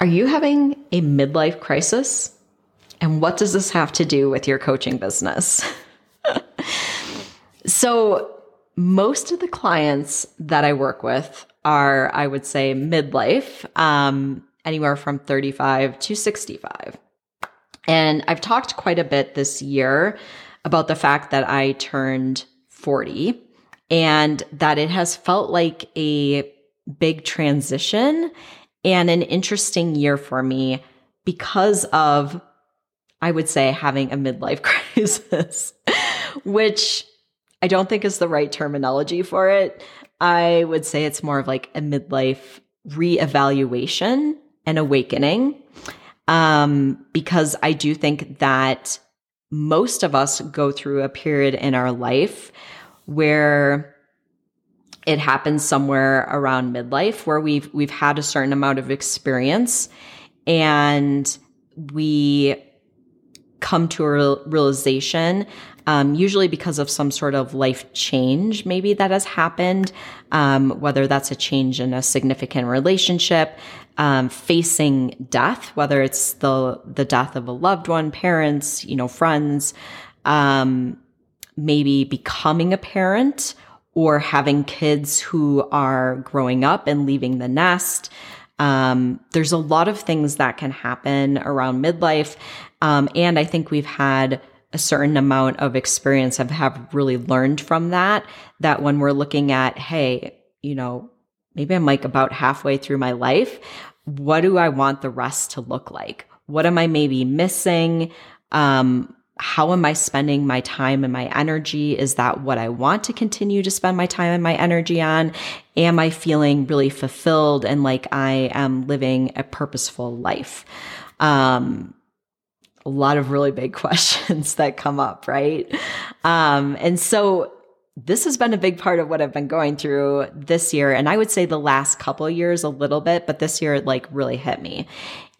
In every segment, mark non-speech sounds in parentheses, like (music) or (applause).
Are you having a midlife crisis? And what does this have to do with your coaching business? (laughs) so, most of the clients that I work with are, I would say, midlife, um, anywhere from 35 to 65. And I've talked quite a bit this year about the fact that I turned 40 and that it has felt like a big transition and an interesting year for me because of, I would say, having a midlife (laughs) crisis, which I don't think is the right terminology for it. I would say it's more of like a midlife reevaluation and awakening. Um, because I do think that most of us go through a period in our life where it happens somewhere around midlife where we've we've had a certain amount of experience and we come to a realization um, usually because of some sort of life change maybe that has happened um, whether that's a change in a significant relationship um, facing death whether it's the the death of a loved one parents you know friends um, maybe becoming a parent or having kids who are growing up and leaving the nest. Um, there's a lot of things that can happen around midlife. Um, and I think we've had a certain amount of experience have, have really learned from that, that when we're looking at, hey, you know, maybe I'm like about halfway through my life. What do I want the rest to look like? What am I maybe missing? Um, how am I spending my time and my energy? Is that what I want to continue to spend my time and my energy on? Am I feeling really fulfilled and like I am living a purposeful life? Um, a lot of really big (laughs) questions that come up, right? Um, and so this has been a big part of what I've been going through this year. And I would say the last couple years a little bit, but this year it like really hit me.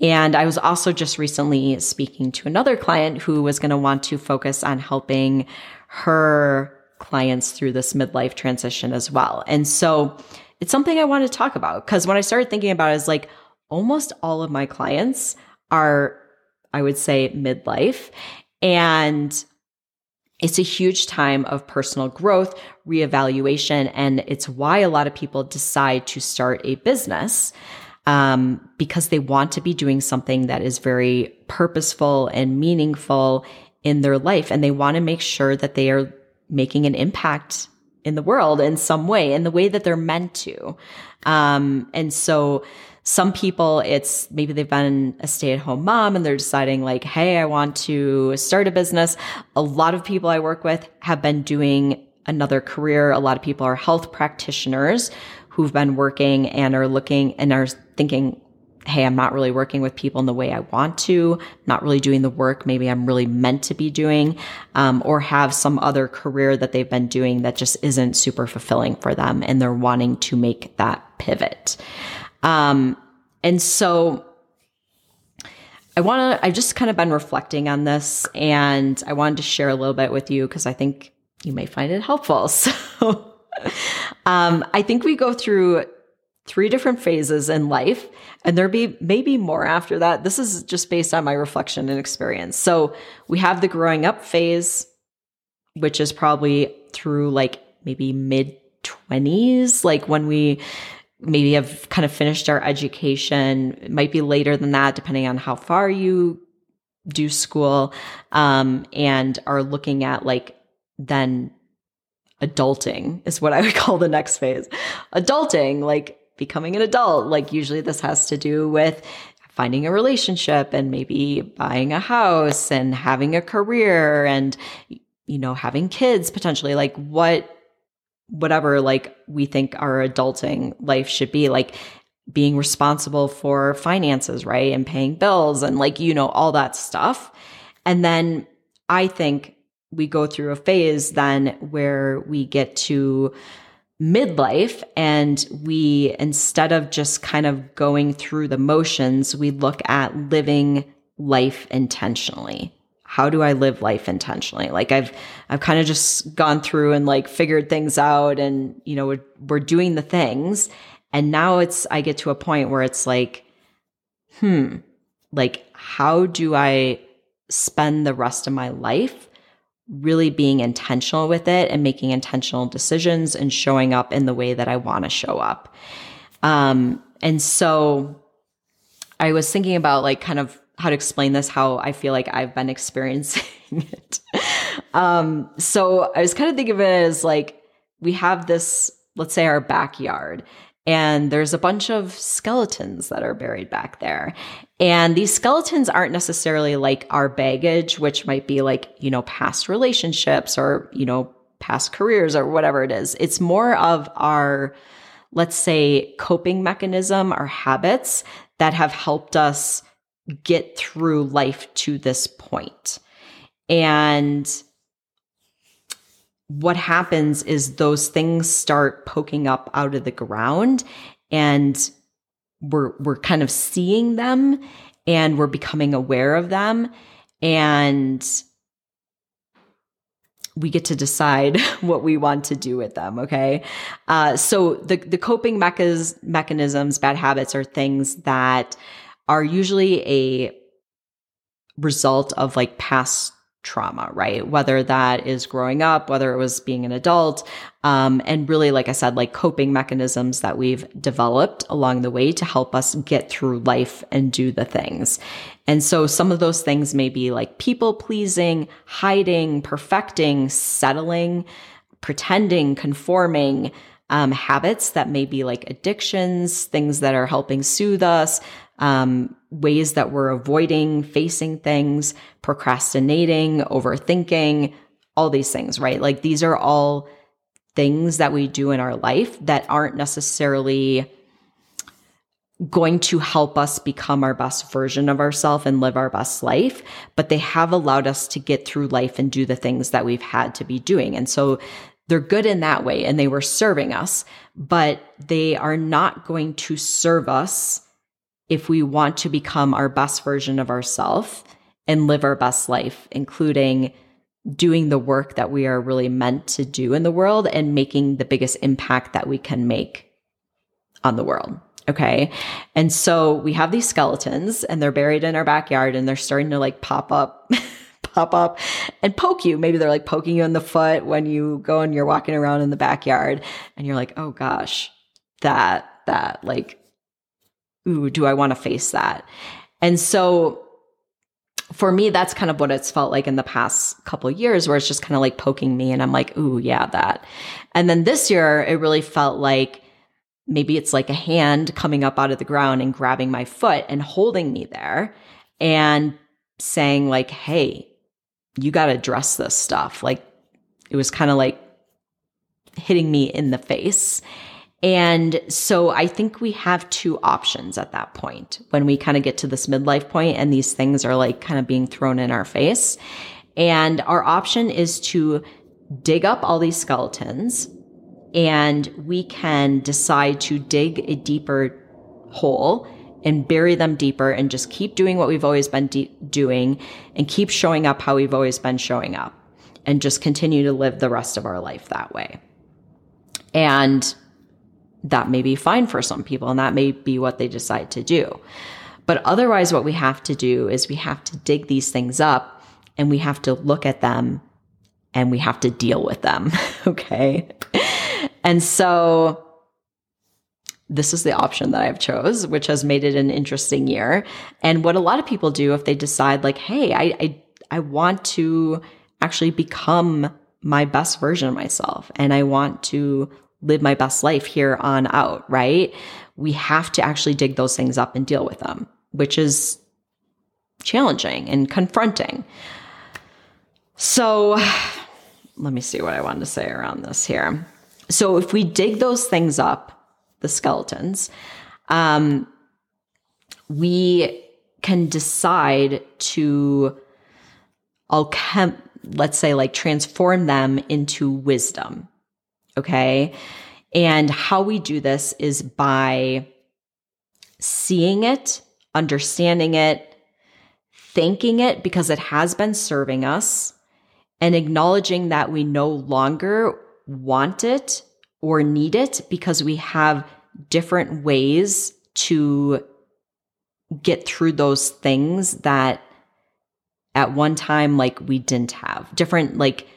And I was also just recently speaking to another client who was going to want to focus on helping her clients through this midlife transition as well. And so it's something I want to talk about because when I started thinking about it, is like almost all of my clients are, I would say, midlife. And it's a huge time of personal growth, reevaluation, and it's why a lot of people decide to start a business um, because they want to be doing something that is very purposeful and meaningful in their life. And they want to make sure that they are making an impact in the world in some way, in the way that they're meant to. Um, and so some people, it's maybe they've been a stay at home mom and they're deciding like, Hey, I want to start a business. A lot of people I work with have been doing another career. A lot of people are health practitioners who've been working and are looking and are thinking, Hey, I'm not really working with people in the way I want to, not really doing the work maybe I'm really meant to be doing, um, or have some other career that they've been doing that just isn't super fulfilling for them. And they're wanting to make that pivot. Um, and so I want to, I've just kind of been reflecting on this and I wanted to share a little bit with you because I think you may find it helpful. (laughs) So, um, I think we go through three different phases in life, and there be maybe more after that. This is just based on my reflection and experience. So we have the growing up phase, which is probably through like maybe mid 20s, like when we maybe have kind of finished our education. It might be later than that, depending on how far you do school, um, and are looking at like then adulting is what I would (laughs) call the next phase. Adulting, like becoming an adult, like usually this has to do with finding a relationship and maybe buying a house and having a career and you know having kids potentially like what whatever like we think our adulting life should be like being responsible for finances right and paying bills and like you know all that stuff. And then i think we go through a phase then where we get to midlife and we instead of just kind of going through the motions we look at living life intentionally how do i live life intentionally like i've i've kind of just gone through and like figured things out and you know we're, we're doing the things and now it's i get to a point where it's like hmm, like, how do I spend the rest of my life really being intentional with it and making intentional decisions and showing up in the way that I want to show up? Um, and so I was thinking about like kind of how to explain this, how I feel like I've been experiencing (laughs) it. um, so I was kind of thinking of it as like we have this, let's say our backyard, and there's a bunch of skeletons that are buried back there. And these skeletons aren't necessarily like our baggage, which might be like, you know, past relationships or, you know, past careers or whatever it is. It's more of our, let's say, coping mechanism our habits that have helped us get through life to this point. And what happens is those things start poking up out of the ground and we're we're kind of seeing them and we're becoming aware of them and we get to decide (laughs) what we want to do with them okay uh, so the the coping mechas, mechanisms bad habits are things that are usually a result of like past trauma, right? Whether that is growing up, whether it was being an adult, um, and really, like I said, like coping mechanisms that we've developed along the way to help us get through life and do the things. And so some of those things may be like people pleasing, hiding, perfecting, settling, pretending, conforming, um, habits that may be like addictions, things that are helping soothe us, um, ways that we're avoiding facing things, procrastinating, overthinking, all these things, right? Like these are all things that we do in our life that aren't necessarily going to help us become our best version of ourselves and live our best life, but they have allowed us to get through life and do the things that we've had to be doing. And so they're good in that way and they were serving us, but they are not going to serve us if we want to become our best version of ourselves and live our best life, including doing the work that we are really meant to do in the world and making the biggest impact that we can make on the world. Okay. And so we have these skeletons and they're buried in our backyard and they're starting to like pop up, (laughs) pop up and poke you. Maybe they're like poking you in the foot when you go and you're walking around in the backyard and you're like, oh gosh, that, that like ooh, do I want to face that? And so for me, that's kind of what it's felt like in the past couple years, where it's just kind of like poking me, and I'm like, ooh, yeah, that. And then this year, it really felt like maybe it's like a hand coming up out of the ground and grabbing my foot and holding me there and saying, like, hey, you got to address this stuff. Like, it was kind of like hitting me in the face. And so I think we have two options at that point when we kind of get to this midlife point and these things are like kind of being thrown in our face. And our option is to dig up all these skeletons and we can decide to dig a deeper hole and bury them deeper and just keep doing what we've always been de- doing and keep showing up how we've always been showing up and just continue to live the rest of our life that way. And that may be fine for some people and that may be what they decide to do. But otherwise, what we have to do is we have to dig these things up and we have to look at them and we have to deal with them. (laughs) okay. And so this is the option that I've chose, which has made it an interesting year. And what a lot of people do if they decide like, Hey, I, I, I want to actually become my best version of myself and I want to live my best life here on out, right? We have to actually dig those things up and deal with them, which is challenging and confronting. So (sighs) let me see what I wanted to say around this here. So if we dig those things up, the skeletons, um, we can decide to alchem let's say like transform them into wisdom Okay. And how we do this is by seeing it, understanding it, thanking it because it has been serving us, and acknowledging that we no longer want it or need it because we have different ways to get through those things that at one time like we didn't have different like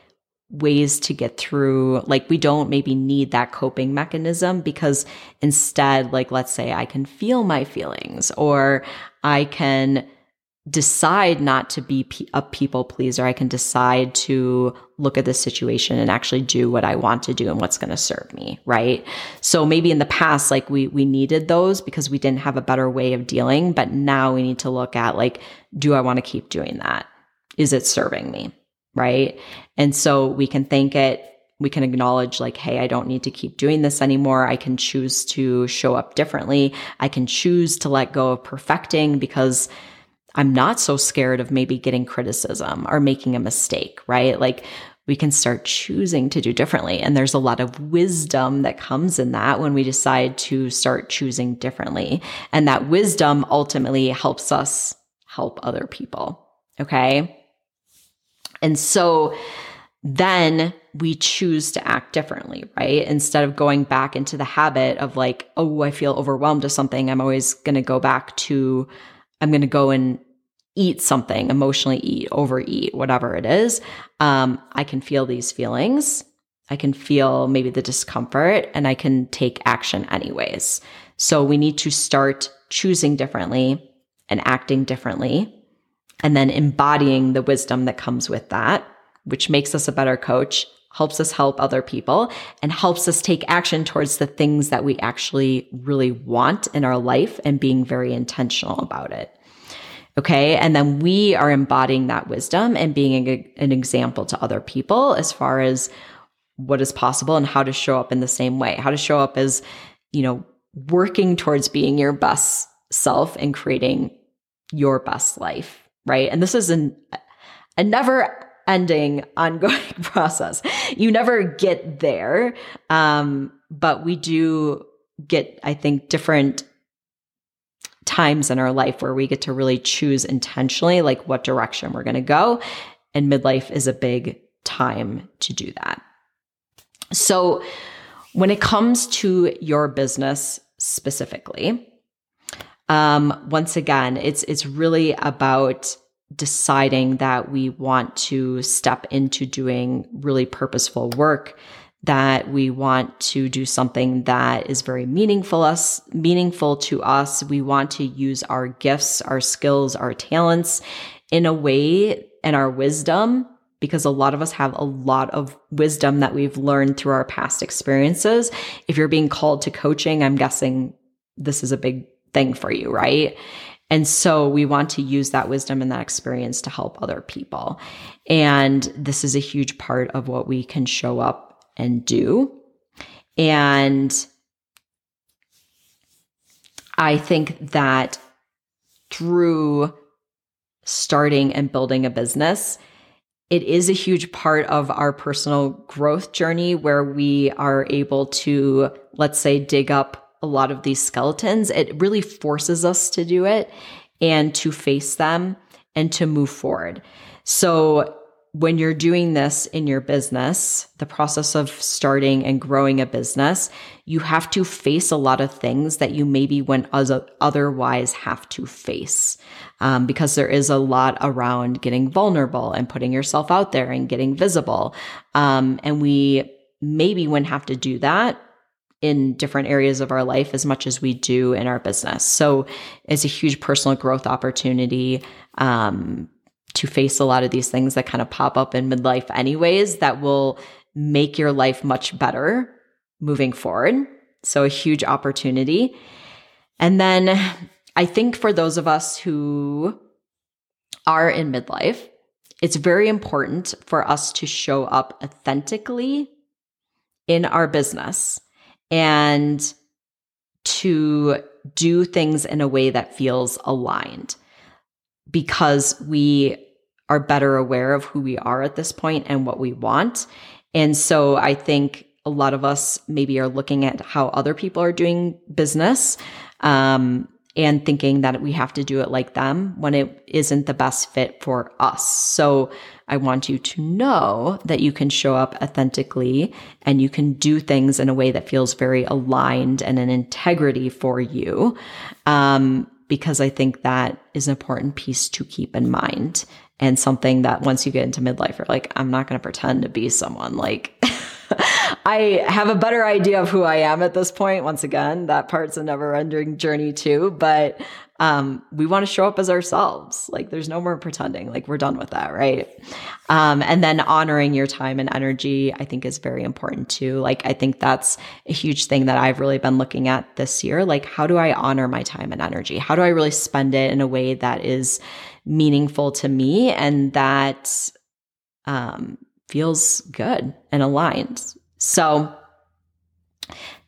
ways to get through like we don't maybe need that coping mechanism because instead like let's say I can feel my feelings or I can decide not to be a people pleaser. I can decide to look at the situation and actually do what I want to do and what's going to serve me, right? So maybe in the past like we we needed those because we didn't have a better way of dealing, but now we need to look at like do I want to keep doing that? Is it serving me? Right? And so we can thank it we can acknowledge like hey i don't need to keep doing this anymore i can choose to show up differently i can choose to let go of perfecting because I'm not so scared of maybe getting criticism or making a mistake, right? Like we can start choosing to do differently. And there's a lot of wisdom that comes in that when we decide to start choosing differently. And that wisdom ultimately helps us help other people. Okay. And so then we choose to act differently, right? Instead of going back into the habit of like, oh, I feel overwhelmed with something, I'm always going to go back to I'm going to go and eat something, emotionally eat, overeat, whatever it is. Um, I can feel these feelings. I can feel maybe the discomfort and I can take action anyways. So we need to start choosing differently and acting differently and then embodying the wisdom that comes with that, which makes us a better coach, helps us help other people, and helps us take action towards the things that we actually really want in our life and being very intentional about it. Okay. And then we are embodying that wisdom and being a, an example to other people as far as what is possible and how to show up in the same way, how to show up as, you know, working towards being your best self and creating your best life. Right. And this is an, a never ending ongoing (laughs) process. You never get there. Um, but we do get, I think, different times in our life where we get to really choose intentionally, like what direction we're going to go. And midlife is a big time to do that. So, when it comes to your business specifically, um, once again, it's it's really about deciding that we want to step into doing really purposeful work that we want to do something that is very meaningful us meaningful to us. We want to use our gifts our skills our talents in a way and our wisdom because a lot of us have a lot of wisdom that we've learned through our past experiences. If you're being called to coaching i'm guessing this is a big thing for you right and so we want to use that wisdom and that experience to help other people. And this is a huge part of what we can show up and do. And I think that through starting and building a business, it is a huge part of our personal growth journey where we are able to, let's say, dig up a lot of these skeletons. It really forces us to do it and to face them and to move forward. So when you're doing this in your business, the process of starting and growing a business, you have to face a lot of things that you maybe wouldn't otherwise have to face. Um, because there is a lot around getting vulnerable and putting yourself out there and getting visible. Um, and we maybe wouldn't have to do that in different areas of our life as much as we do in our business. So it's a huge personal growth opportunity. Um, to face a lot of these things that kind of pop up in midlife, anyways, that will make your life much better moving forward. So, a huge opportunity. And then I think for those of us who are in midlife, it's very important for us to show up authentically in our business and to do things in a way that feels aligned because we are better aware of who we are at this point and what we want. And so I think a lot of us maybe are looking at how other people are doing business um, and thinking that we have to do it like them when it isn't the best fit for us. So I want you to know that you can show up authentically and you can do things in a way that feels very aligned and an integrity for you. Um, because I think that is an important piece to keep in mind and something that once you get into midlife, you're like, I'm not going to pretend to be someone like (laughs) I have a better idea of who I am at this point. Once again, that part's a never ending journey too, but um, we want to show up as ourselves. Like there's no more pretending. Like we're done with that, right? Um, and then honoring your time and energy, I think is very important too. Like I think that's a huge thing that I've really been looking at this year. Like how do I honor my time and energy? How do I really spend it in a way that is meaningful to me and that um, feels good and aligned? So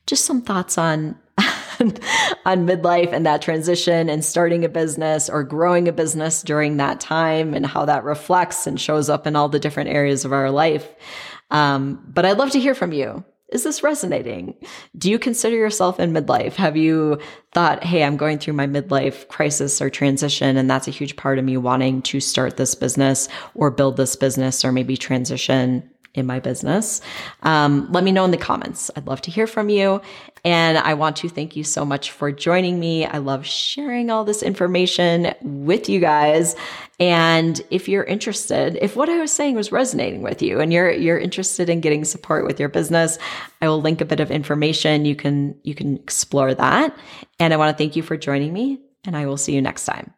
just some thoughts on (laughs) on midlife and that transition and starting a business or growing a business during that time and how that reflects and shows up in all the different areas of our life. Um, but I'd love to hear from you. Is this resonating? Do you consider yourself in midlife? Have you thought, hey, I'm going through my midlife crisis or transition, and that's a huge part of me wanting to start this business or build this business or maybe transition in my business? Um, let me know in the comments. I'd love to hear from you. And I want to thank you so much for joining me. I love sharing all this information with you guys. And if you're interested, if what I was saying was resonating with you and you're you're interested in getting support with your business, I will link a bit of information. You can you can explore that. And I want to thank you for joining me and I will see you next time.